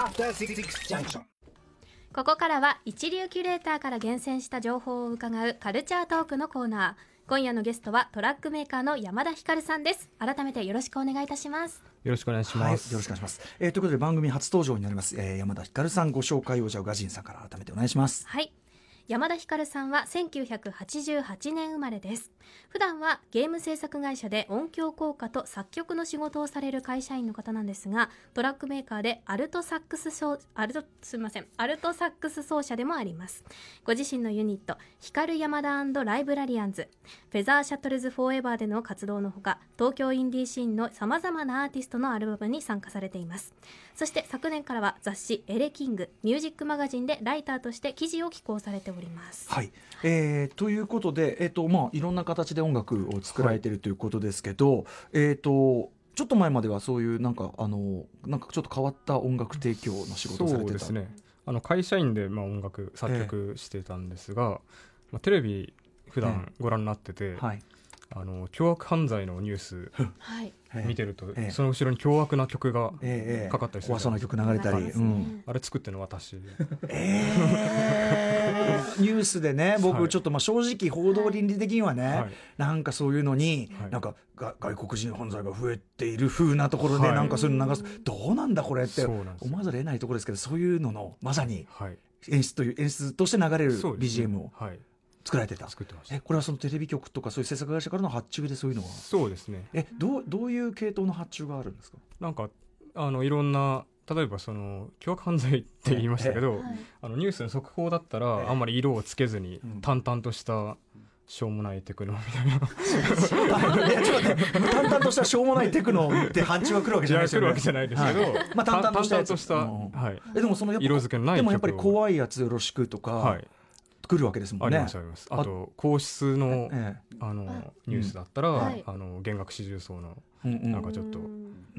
After Six Junction. ここからは一流キュレーターから厳選した情報を伺うカルチャートークのコーナー今夜のゲストはトラックメーカーの山田光さんです改めてよろしくお願いいたしますよろしくお願いしはい、よます。ろしくお願いします。えーということで番組初登場になります、えー山田ひかるさんご紹介をじゃあガジンさんから改めてお願いします。はい山田光さんは1988年生まれです普段はゲーム制作会社で音響効果と作曲の仕事をされる会社員の方なんですがトラックメーカーでアルトサックス奏アルトすみません。アルトサックス奏者でもあります。ご自身のユニット光山田ライブラリアンズ。フェザーシャトルズフォーエバーでの活動のほか東京インディーシーンのさまざまなアーティストのアルバムに参加されています。そして昨年からは雑誌エレキングミュージックマガジンでライターとして記事を寄稿されております。はい、えーということで、えーとまあ、いろんな形で音楽を作られているということですけど、えー、とちょっと前まではそういうなんかあのなんかちょっと変わった音楽提供の仕事をされてた。そうですね。あの会社員でまあ音楽作曲してたんですが、まあテレビ普段ご覧になってて、はい、あの凶悪犯罪のニュース見てると、ええ。その後ろに凶悪な曲が、かかったりする怖そうな曲流れたり、はいうん。あれ作ってるの私。で、え。ー ニュースでね僕はい。ちょっとまあ正直報道倫理的にはね、はい。なんかそういうのに、はい。なんかが外国人犯罪が増えている風なところで、はい。なんかそういうの流す。どうなんだこれってそうなんです思わざるを得ないところですけどそういうののまさにはい、演出という演出として流れるそうですね。BGM を。はい、作られてた、作ってました。えこれはそのテレビ局とかそういう制作会社からの発注でそういうのはそうですね。えどうどういう系統の発注があるんですか？なんかあのいろんな例えばその凶悪犯罪って言いましたけど、はい。あのニュースの速報だったら、ええ。あんまり色をつけずに、うん。淡々としたしょうもないテクノみたいな。いやちょっと待って淡々としたしょうもないテクノって発注が来るわけじゃないですよね。来るわけじゃないですけど、はい。まあ淡々としたやつ。淡々としたうん。はい、えでもそのやっぱ色付けのないでもやっぱり怖いやつよろしくとか、はい、来るわけですもんね。ありますあります。あと皇室のえあのニュースだったら、はい。あの弦楽四重奏のなんかちょっと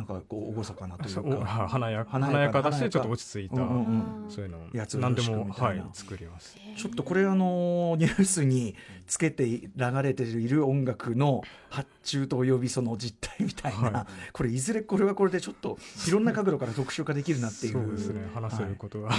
なんかこう厳かなといそううか、は華や華やか華やかだしちょっと落ち着いた、うんうんうん。そういうのやつを何でもはい作ります。ちょっとこれあのニュースにつけて流れている音楽の発注とおよびその実態みたいな、はこれいずれこれはこれでちょっといろんな角度から特集化できるなっていう。そうですね。話せることがあ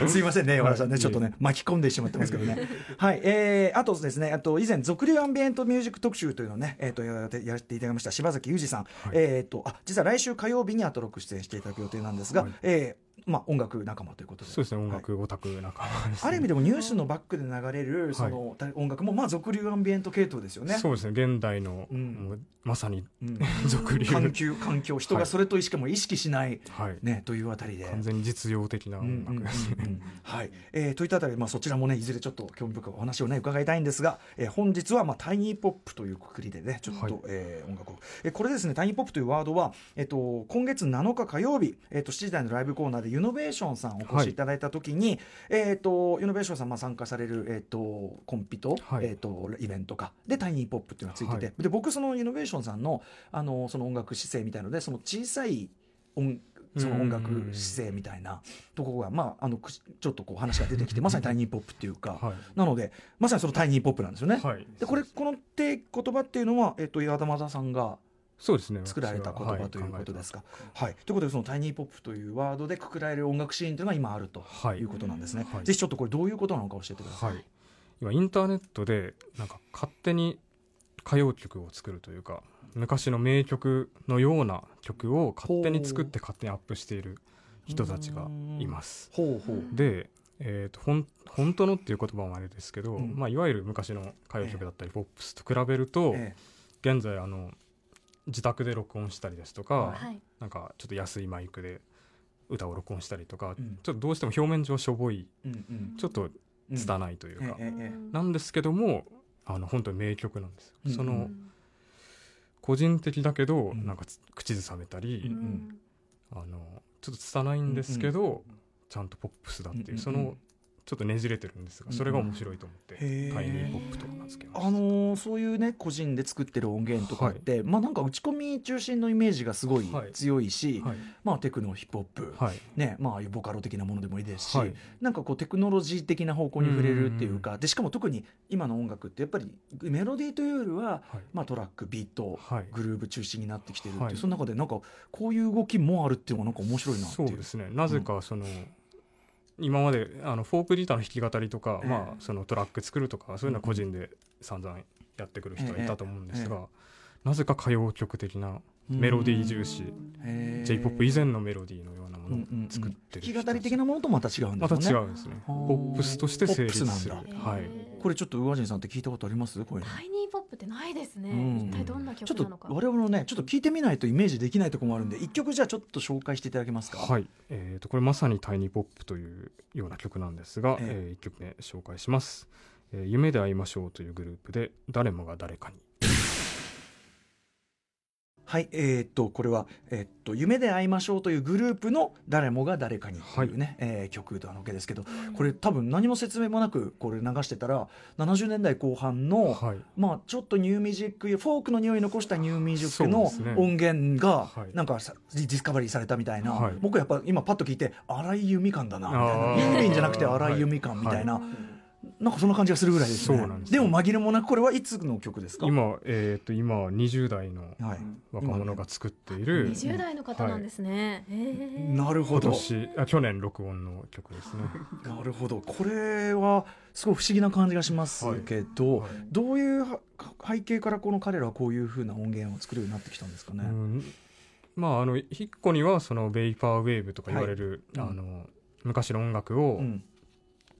る、すいませんね、山田さんね、はいちょっとね、巻き込んでしまってますけどね。はい、えー、あとですね、あと以前、俗流アンビエントミュージック特集というのをね、えっ、と、やってやっていただきました柴崎裕二さん。えっ、と、あ、実は来週火曜日にアトロック出演していただく予定なんですが、はい。えーまあ、音楽仲間ということで。そうですね音はい。楽オタク仲間です、ね。ある意味でもニュースのバックで流れるその、音楽もまあ俗流アンビエント系統ですよね。そうですね現代の、うん。まさにうん。俗流。環境環境人がそれとしかも意識しない、はい。ねというあたりで。完全に実用的な音楽ですね、はい、えーといったあたりで、まあ、そちらもねいずれちょっと興味深いお話をね伺いたいんですが、えー本日は、まあ、タイニーポップというくくりでねちょっと、はい。えー音楽を、えーこれですねタイニーポップというワードは、えっと今月7日火曜日、えっと7時台のライブコーナーでユノベーションさんお越しいただいた時に、えっとユノベーションさんまあ参加される、えっとコンピと,、はい。えっとイベントか。でタイニーポップっていうのがついてて、はい。で僕そのユノベーションさんのあのその音楽姿勢みたいのでその小さい音その音楽姿勢みたいなところが、まあ、あのくちょっとこう話が出てきてまさにタイニーポップっていうか、はい。なのでまさにそのタイニーポップなんですよね。はい。でこれこのて言葉っていうのは、えっと、岩田正さんがそうですね作られた言葉ということですか？はいはいということでそのタイニーポップというワードでくくられる音楽シーンというのが今あるとはいいうことなんですね。はいぜひちょっとこれどういうことなのか教えてください。はい、今インターネットでなんか勝手に歌謡曲を作るというか昔の名曲のような曲を勝手に作って勝手にアップしている人たちがいます。ほうほう。で、えー、とほん本当のっていう言葉もあれですけど、うんまあ、いわゆる昔の歌謡曲だったりポップスと比べると、え現在あの自宅で録音したりですとか、はい。なんかちょっと安いマイクで歌を録音したりとか、うん。ちょっとどうしても表面上しょぼいえうんうん。ちょっとうん拙いというか、ええええ。なんですけどもあの本当に名曲なんですよ、うん。その、うん。個人的だけど、うん。なんかつ口ずさめたり、うん。あのちょっと拙いんですけど、ちゃんとポップスだっていう、うん。そのちょっとねじれてるんですがそれが面白いと思って、へー。タイニーポップと。名付けましたあのーそういうね個人で作ってる音源とかって、まあなんか打ち込み中心のイメージがすごいはい。強いし、はい。まあテクノヒップホップ、はい。ねまあああいうボカロ的なものでもいいですし、はい。なんかこうテクノロジー的な方向に触れるっていうかでしかも特に今の音楽ってやっぱりメロディーというよりは、はい。まあ、トラックビート、はい。グルーブ中心になってきてるっていう、はい。その中でなんかこういう動きもあるっていうのがなんか面白いなっていう。そうですね。なぜかその、今まであのフォークギターの弾き語りとか、ええ。まあ、そのトラック作るとかそういうのは個人で散々やってくる人はいたと思うんですが、なぜか歌謡曲的なメロディー重視、j p o p 以前のメロディーのようなものをうんうんうん。作ってる弾き語り的なものとまた違うんでますたよね。違うんですね。はあポップスとして成立する。ポップスはい。これちょっと宇和人さんって聞いたことあります？こういうの。タイニーポップってないですね、うん。一体どんなちょっと曲なのか。我々もねちょっと聞いてみないとイメージできないところもあるんで一曲じゃあちょっと紹介していただけますか？はい、えー、とこれまさにタイニーポップというような曲なんですが、ええ。え1曲目紹介します、えー夢で会いましょう」というグループで「誰もが誰かにはい、えーっと、これは、えーっと、夢で会いましょうというグループの誰もが誰かにというね、えー曲なわけですけど、これ多分何も説明もなくこれ流してたら、70年代後半」の、はい。まあちょっとニューミュージック、フォークの匂い残したニューミュージックの音源がはい。なんかさディスカバリーされたみたいな、はい。僕やっぱ今パッと聞いて荒井由実感だなみたいな。ユーミンじゃなくて荒井由実感みたいな、なんかそんな感じがするぐらいですね。そうなんですねも紛れもなくこれはいつの曲ですか？今、えー、と今20代のはい、若者が作っている20代の方なんですね、へー。なるほど。今年あ去年録音の曲ですね。なるほど。これはすごい不思議な感じがしますけど、はい。どういうは背景からこの彼らはこういうふうな音源を作るようになってきたんですかね？うん。まああのヒッコにはそのベイパーウェーブとか言われる、はい。うんあの昔の音楽をうん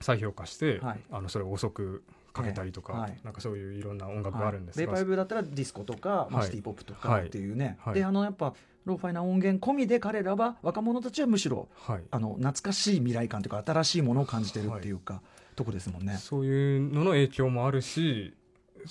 再評価して、はい。あのそれを遅くかけたりとか、なんかそういういろんな音楽があるんですが、ベイパーウェーブだったらディスコとか、シティポップとかはい。っていうね、はい。であのやっぱローファイな音源込みで彼らは若者たちはむしろはい。あの懐かしい未来感というか新しいものを感じてるっていうか、とこですもんね。そういうのの影響もあるし、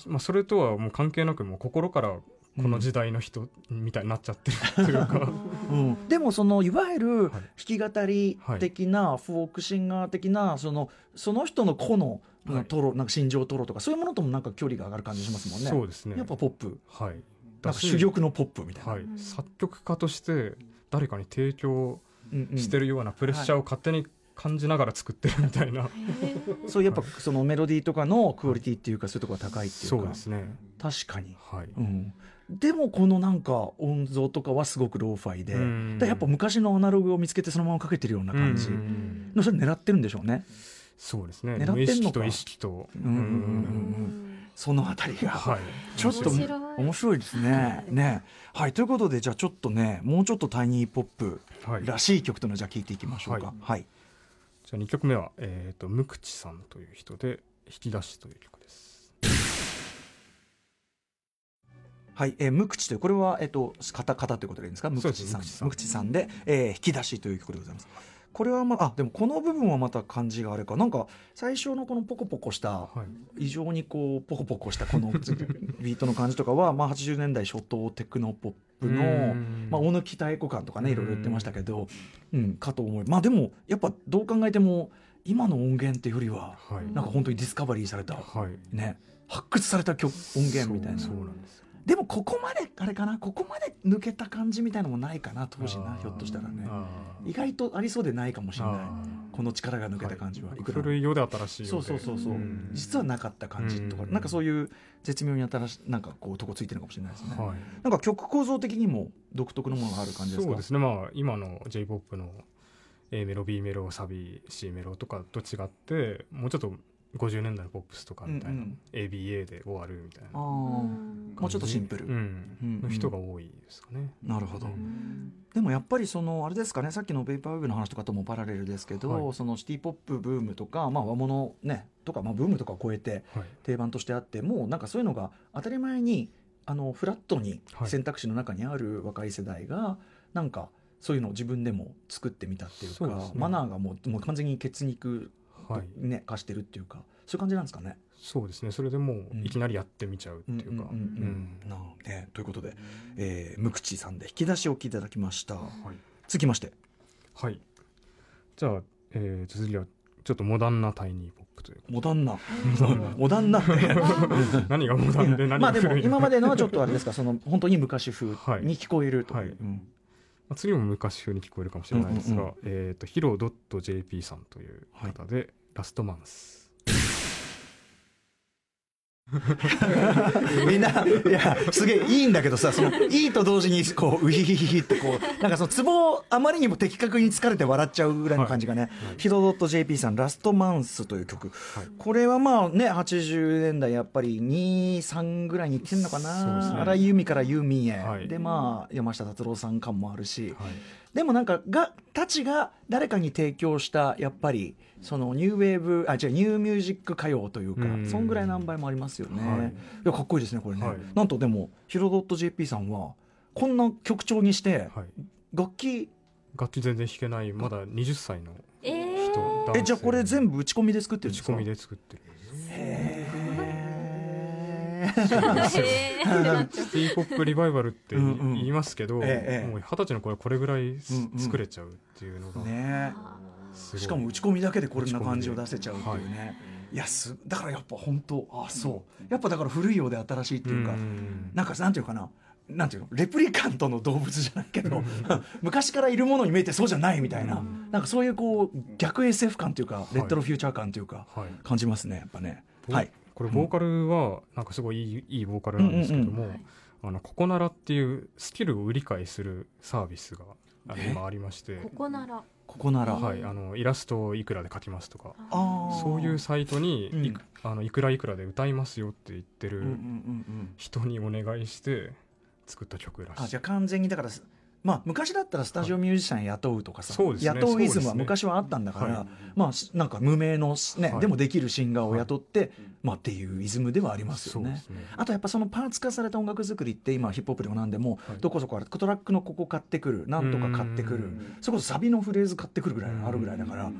まあ、それとはもう関係なくもう心からこの時代の人みたいになっちゃってるっていうか、うん、でもそのいわゆるはい。弾き語り的な、フォークシンガー的なそのその人の個のはい。トロなんか心情トロとかそういうものともなんか距離が上がる感じしますもんね。そうですね。やっぱポップ。はい。なんか珠玉のポップみたいな。はい、作曲家として誰かに提供してるようなプレッシャーを勝手に感じながら作ってるみたいな、そういうやっぱそのメロディーとかのクオリティっていうかそういうところが高いっていうか。そうですね。確かに、はい、うん、でもこのなんか音像とかはすごくローファイで、うやっぱ昔のアナログを見つけてそのままかけてるような感じ、うん。のそれ狙ってるんでしょうね。そうですね。狙ってんのか。無意識と意識と、うんうんうんうん。そのあたりが、はい。ちょっと面白い。面白いですね。ね。はい。ということでじゃあちょっとねもうちょっと tiny pop らしい曲というのをじゃあ聞いていきましょうか。はい。はい。あ2曲目は、えー、と無口さんという人で「引き出し」という曲ですはい、えー、無口というこれはえっ、と型型ということでいいんですか？無口さん。無口さん。で、えー引き出しという曲でございます。これはまああでもこの部分はまた感じがあれか。なんか最初のこのポコポコしたはい。異常にこうポコポコしたこのビートの感じとかはまあ80年代初頭テクノポップのうん。まあ、大貫妙子感とかねうん。いろいろ言ってましたけど、うん、かと思いまあでもやっぱどう考えても今の音源っていうよりははい。なんか本当にディスカバリーされた、はい。ね発掘された曲音源みたいな。そうそうなんですでもここまであれかなここまで抜けた感じみたいのもないかな当時なひょっとしたらね。意外とありそうでないかもしれない。あこの力が抜けた感じは、ーい。くら。古いようで新しいそうそうそうそう、ん。実はなかった感じとか、うん。なんかそういう絶妙に新しいなんかこうとこついてるのかもしれないですね、はい。なんか曲構造的にも独特のものがある感じですか？そうですね。まあ今の j p o p の A メロ B メロサビ C メロとかと違ってもうちょっと50年代のポップスとかみたいな、うんうん。ABA で終わるみたいな。もうちょっとシンプル、の人が多いですかね、なるほど、うん。でもやっぱりそのあれですかねさっきのベイパーウェーブの話とかともパラレルですけど、はい。そのシティ・ポップブームとか、まあ、和物ねとか、まあ、ブームとかを超えてはい。定番としてあってもうなんかそういうのが当たり前にあのフラットにはい。選択肢の中にある若い世代がなんかそういうのを自分でも作ってみたっていうかね。マナーがもうもう完全に血肉ね化してるっていうかそういう感じなんですかね。そうですね。それでもううん。いきなりやってみちゃうっていうか。ということで、えー、無口さんで引き出しをお聞きいただきました。はい。続きまして。はい。じゃあ、えー、続きはちょっとモダンなタイニーポップというかモダンな。モダンな。何がモダンで何まあでも今までのはちょっとあれですかその本当に昔風に聞こえるという、はい。うんまあ次も昔風に聞こえるかもしれないですが、うんうんえっ、とヒロ .jp さんという方で、ラストマンス みんないやすげえいいんだけどさそのいいと同時にこうウヒヒヒヒってこうなんかそのツボをあまりにも的確に疲れて笑っちゃうぐらいの感じがね、ヒロドット JP さん「ラストマンス」という曲、はい。これはまあね80年代やっぱり23ぐらいに来てんのかな、荒井由実からユーミンへ、はい。でまあ山下達郎さん感もあるし、はいでもなんかがたちが誰かに提供したやっぱりそのニューウェーブあ違うニューミュージック歌謡というかうん。そんぐらい何倍もありますよね、はい。い、やかっこいいですねこれね、はい。なんとでもヒロドット JP さんはこんな曲調にしてはい、楽器楽器全然弾けないまだ20歳のえ人、ー。男性。えじゃあこれ全部打ち込みで作ってるんですか？打ち込みで作ってる。へーえーシティポップリバイバルって言いますけど、二十歳の頃これぐらい作れちゃうっていうのが、ねしかも打ち込みだけでこんな感じを出せちゃうっていうね、い、やすだからやっぱ本当あそう。やっぱだから古いようで新しいっていうか、ん。なんかなんていうかななんていうのレプリカントの動物じゃないけど 昔からいるものに見えてそうじゃないみたいな、うん。なんかそういうこう逆 SF 感というかい。レッドロフューチャー感というか、はい。感じますねやっぱね。ボはいこれボーカルはなんかすごいいいいいボーカルなんですけども、うんうんうん。あのココナラっていうスキルを売り買いするサービスが今ありまして。ここならここなら、はい、あのイラストをいくらで描きますとか。そういうサイトにいく,、うんあのいくらいくらで歌いますよって言ってるうんうんうんうん人にお願いして作った曲らしい。あじゃあ完全にだからまあ昔だったらスタジオミュージシャン雇うとかさ、そうですね。雇うイズムは昔はあったんだから、はい。まあしなんか無名のね、はい。でもできるシンガーを雇って、まあっていうイズムではありますよね。あとやっぱそのパーツ化された音楽作りって今ヒップホップでも何でも、はい。どこそこあるトラックのここ買ってくるなんとか買ってくる。うんそれこそサビのフレーズ買ってくるぐらいあるぐらいだから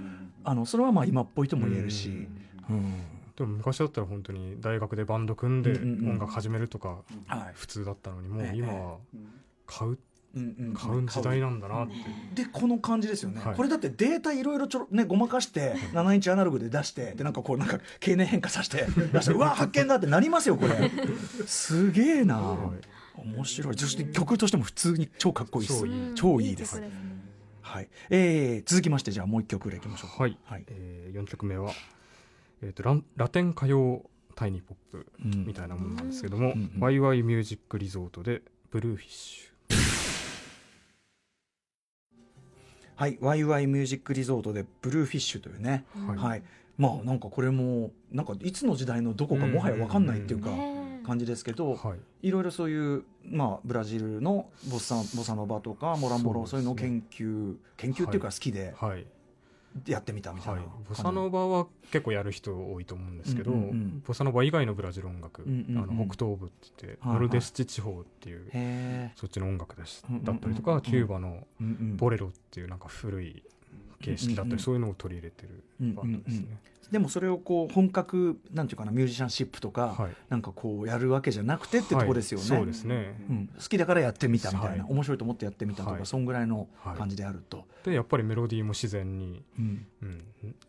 あのそれはまあ今っぽいとも言えるし、うん。でも昔だったら本当に大学でバンド組んで音楽始めるとかはい。普通だったのにもうええ。今は買ううんうん買う時代なんだなって。でこの感じですよね、はい。これだってデータいろいろちょろ、ね、ごまかして7インチアナログで出してでなんかこうなんか経年変化させて出してうわ発見だってなりますよこれ。すげえな、はい。面白い。そして曲としても普通に超かっこいいです。超いい。うん超いいです。曲ね。はい。えー続きましてじゃあもう一曲ぐらいいきましょう。かはい、はい。えー、4曲目は、えー、とランラテン歌謡タイニーポップうんみたいなものなんですけども、うんうんワイワイミュージックリゾートでブルーフィッシはい、ワイワイミュージックリゾートでブルーフィッシュというね、ュ、はい。はい、まあなんかこれもなんかいつの時代のどこかもはや分かんないっていうかね。感じですけど、はい。いろいろそういう、まあ、ブラジルのボッサボサノバとかモランボロそう,、いうのを研究研究っていうか好きで。はいやってみたみたいは、ないボサノバは結構やる人多いと思うんですけど、うんうんうん。ボサノバ以外のブラジル音楽、うんうんうんあの北東部って言って、ノルデスチ地方っていう、そっちの音楽です、うんうんうんだったりとか、キューバのボレロっていうなんか古い形式だったり、そういうのを取り入れてるバンドですね、でもそれをこう本格なんていうかなミュージシャンシップとか、はい。なんかこうやるわけじゃなくてってとこですよね、はいそうですね、うん、好きだからやってみたみたいな、はい。面白いと思ってやってみたとか、はい。そんぐらいのはい。感じであると、でやっぱりメロディーも自然に、うん。うん、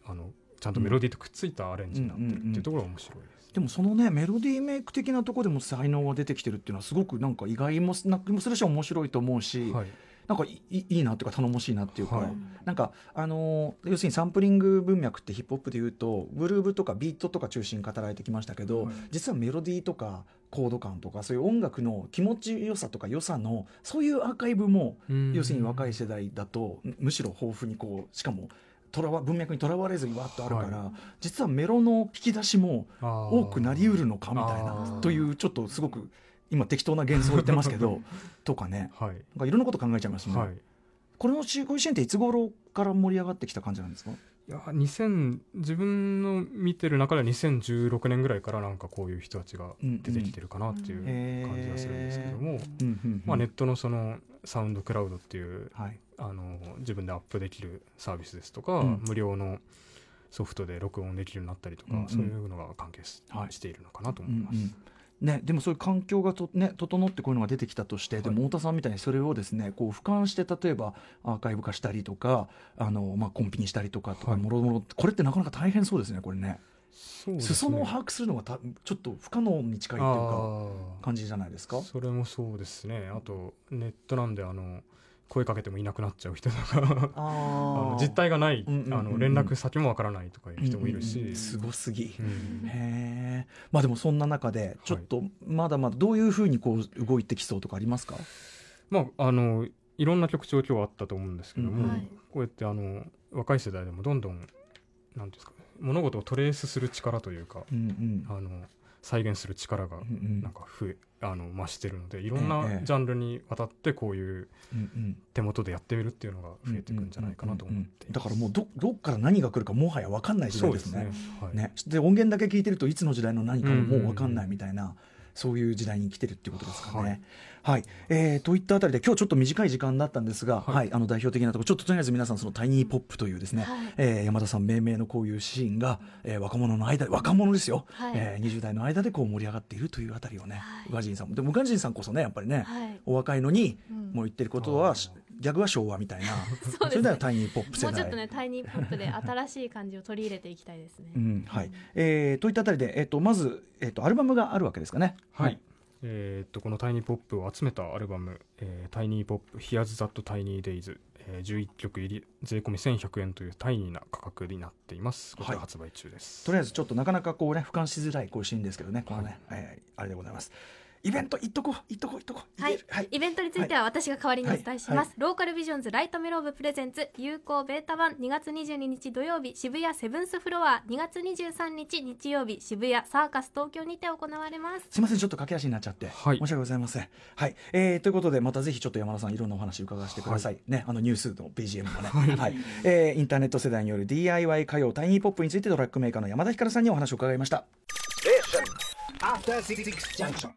あのちゃんとメロディーとくっついたアレンジになってるっていうところが面白いです、でもそのねメロディーメイク的なところでも才能は出てきてるっていうのはすごくなんか意外もすなもするし面白いと思うし、はいなんかいいいいなっていうか頼もしいなっていうか、はい。なんかあのー要するにサンプリング文脈ってヒップホップでいうとグルーブとかビートとか中心に語られてきましたけど、はい。実はメロディーとかコード感とかそういう音楽の気持ちよさとか良さのそういうアーカイブもうん。要するに若い世代だとむむしろ豊富にこうしかもとらわ文脈にとらわれずにわっとあるから、は実はメロの引き出しも多多くなりうるのかみたいなというちょっとすごく今適当な幻想を言ってますけど とかね。はい、なんかいろんなこと考えちゃいますね。はい、これのこういう支援っていつ頃から盛り上がってきた感じなんですか？いや2000自分の見てる中では2016年ぐらいからなんかこういう人たちが出てきてるかなっていう感じがするんですけども、まあ、ネットのそのサウンドクラウドっていうはい。あの自分でアップできるサービスですとか、うん。無料のソフトで録音できるようになったりとか、うんうん。そういうのが関係し,、ているのかなとうん思います。うんね、でもそういう環境がと、ね、整ってこういうのが出てきたとして、でも太田さんみたいにそれをですねこう俯瞰して例えばアーカイブ化したりとかあの、まあ、コンピにしたりとかとか、はい。もろもろこれってなかなか大変そうですねこれね。ね。裾野を把握するのがたちょっと不可能に近いっていうかあ感じじゃないですか？ーそれもそうですね。あとネットなんであの声かけてもいなくなっちゃう人とかあ あの実態がない、うんうんうんうん。あの連絡先もわからないとかいう人もいるし、うんうん。うんすごすぎ、うん。へえまあでもそんな中でちょっとまだまだどういうふうにこう動いてきそうとかありますか、まああのいろんな曲調今日あったと思うんですけども、うんはいこうやってあの若い世代でもどんどんなんですか物事をトレースする力というかうん。あの再現する力がうんうん。なんか増えあの増してるのでいろんええなジャンルにわたってこういううんうん。手元でやってみるっていうのが増えていくんじゃないかなと思って。だからもうどどっから何が来るかもはや分かんない時代でね。そうですすね。はい。ね。で音源だけ聞いてるといつの時代の何かももう分かんないみたいな、そういう時代に来てるっていうことですかね。はい、えーといったあたりで今日ちょっと短い時間だったんですが、はい。はいあの代表的なところちょっととりあえず皆さんそのタイニーポップというですね、はい。えー山田さん命名のこういうシーンが、えー若者の間で若者ですよ、はい。えー20代の間でこう盛り上がっているというあたりをね、はい。宇賀神さんも。でも宇賀神さんこそねやっぱりね、はい。お若いのに、うん。もう言ってることは逆は昭和みたいな。そうですね。れではタイニーポップ世代。もうちょっとねタイニーポップで新しい感じを取り入れていきたいですね、うんはい。えーといったあたりで、えっとまず、えっとアルバムがあるわけですかね。はい、えーっとこのタイニーポップを集めたアルバム「えータイニーポップ Here's That Tiny Days」えー11曲入り税込み1100円というタイニーな価格になっています。こちはいら発売中です、とりあえずちょっとなかなかこうね俯瞰しづらいこうシーンですけどね、このね、はい。えーあれでございます。イベント行っとこう行っとこう行っとこう。はいはいイベントについては私が代わりにお伝えします、はいはローカルビジョンズライトメローブプレゼンツ有効ベータ版2月22日土曜日渋谷セブンスフロア2月23日日曜日渋谷サーカス東京にて行われますすみませんちょっと駆け足になっちゃって、はい申し訳ございません。はい、えーということでまたぜひちょっと山田さんいろんなお話伺わせてください。ねあのニュースの BGM もね。はい、えーインターネット世代による DIY 歌謡タイニーポップについてトラックメーカーの山田ひかるさんにお話を伺いました。After Six Junction.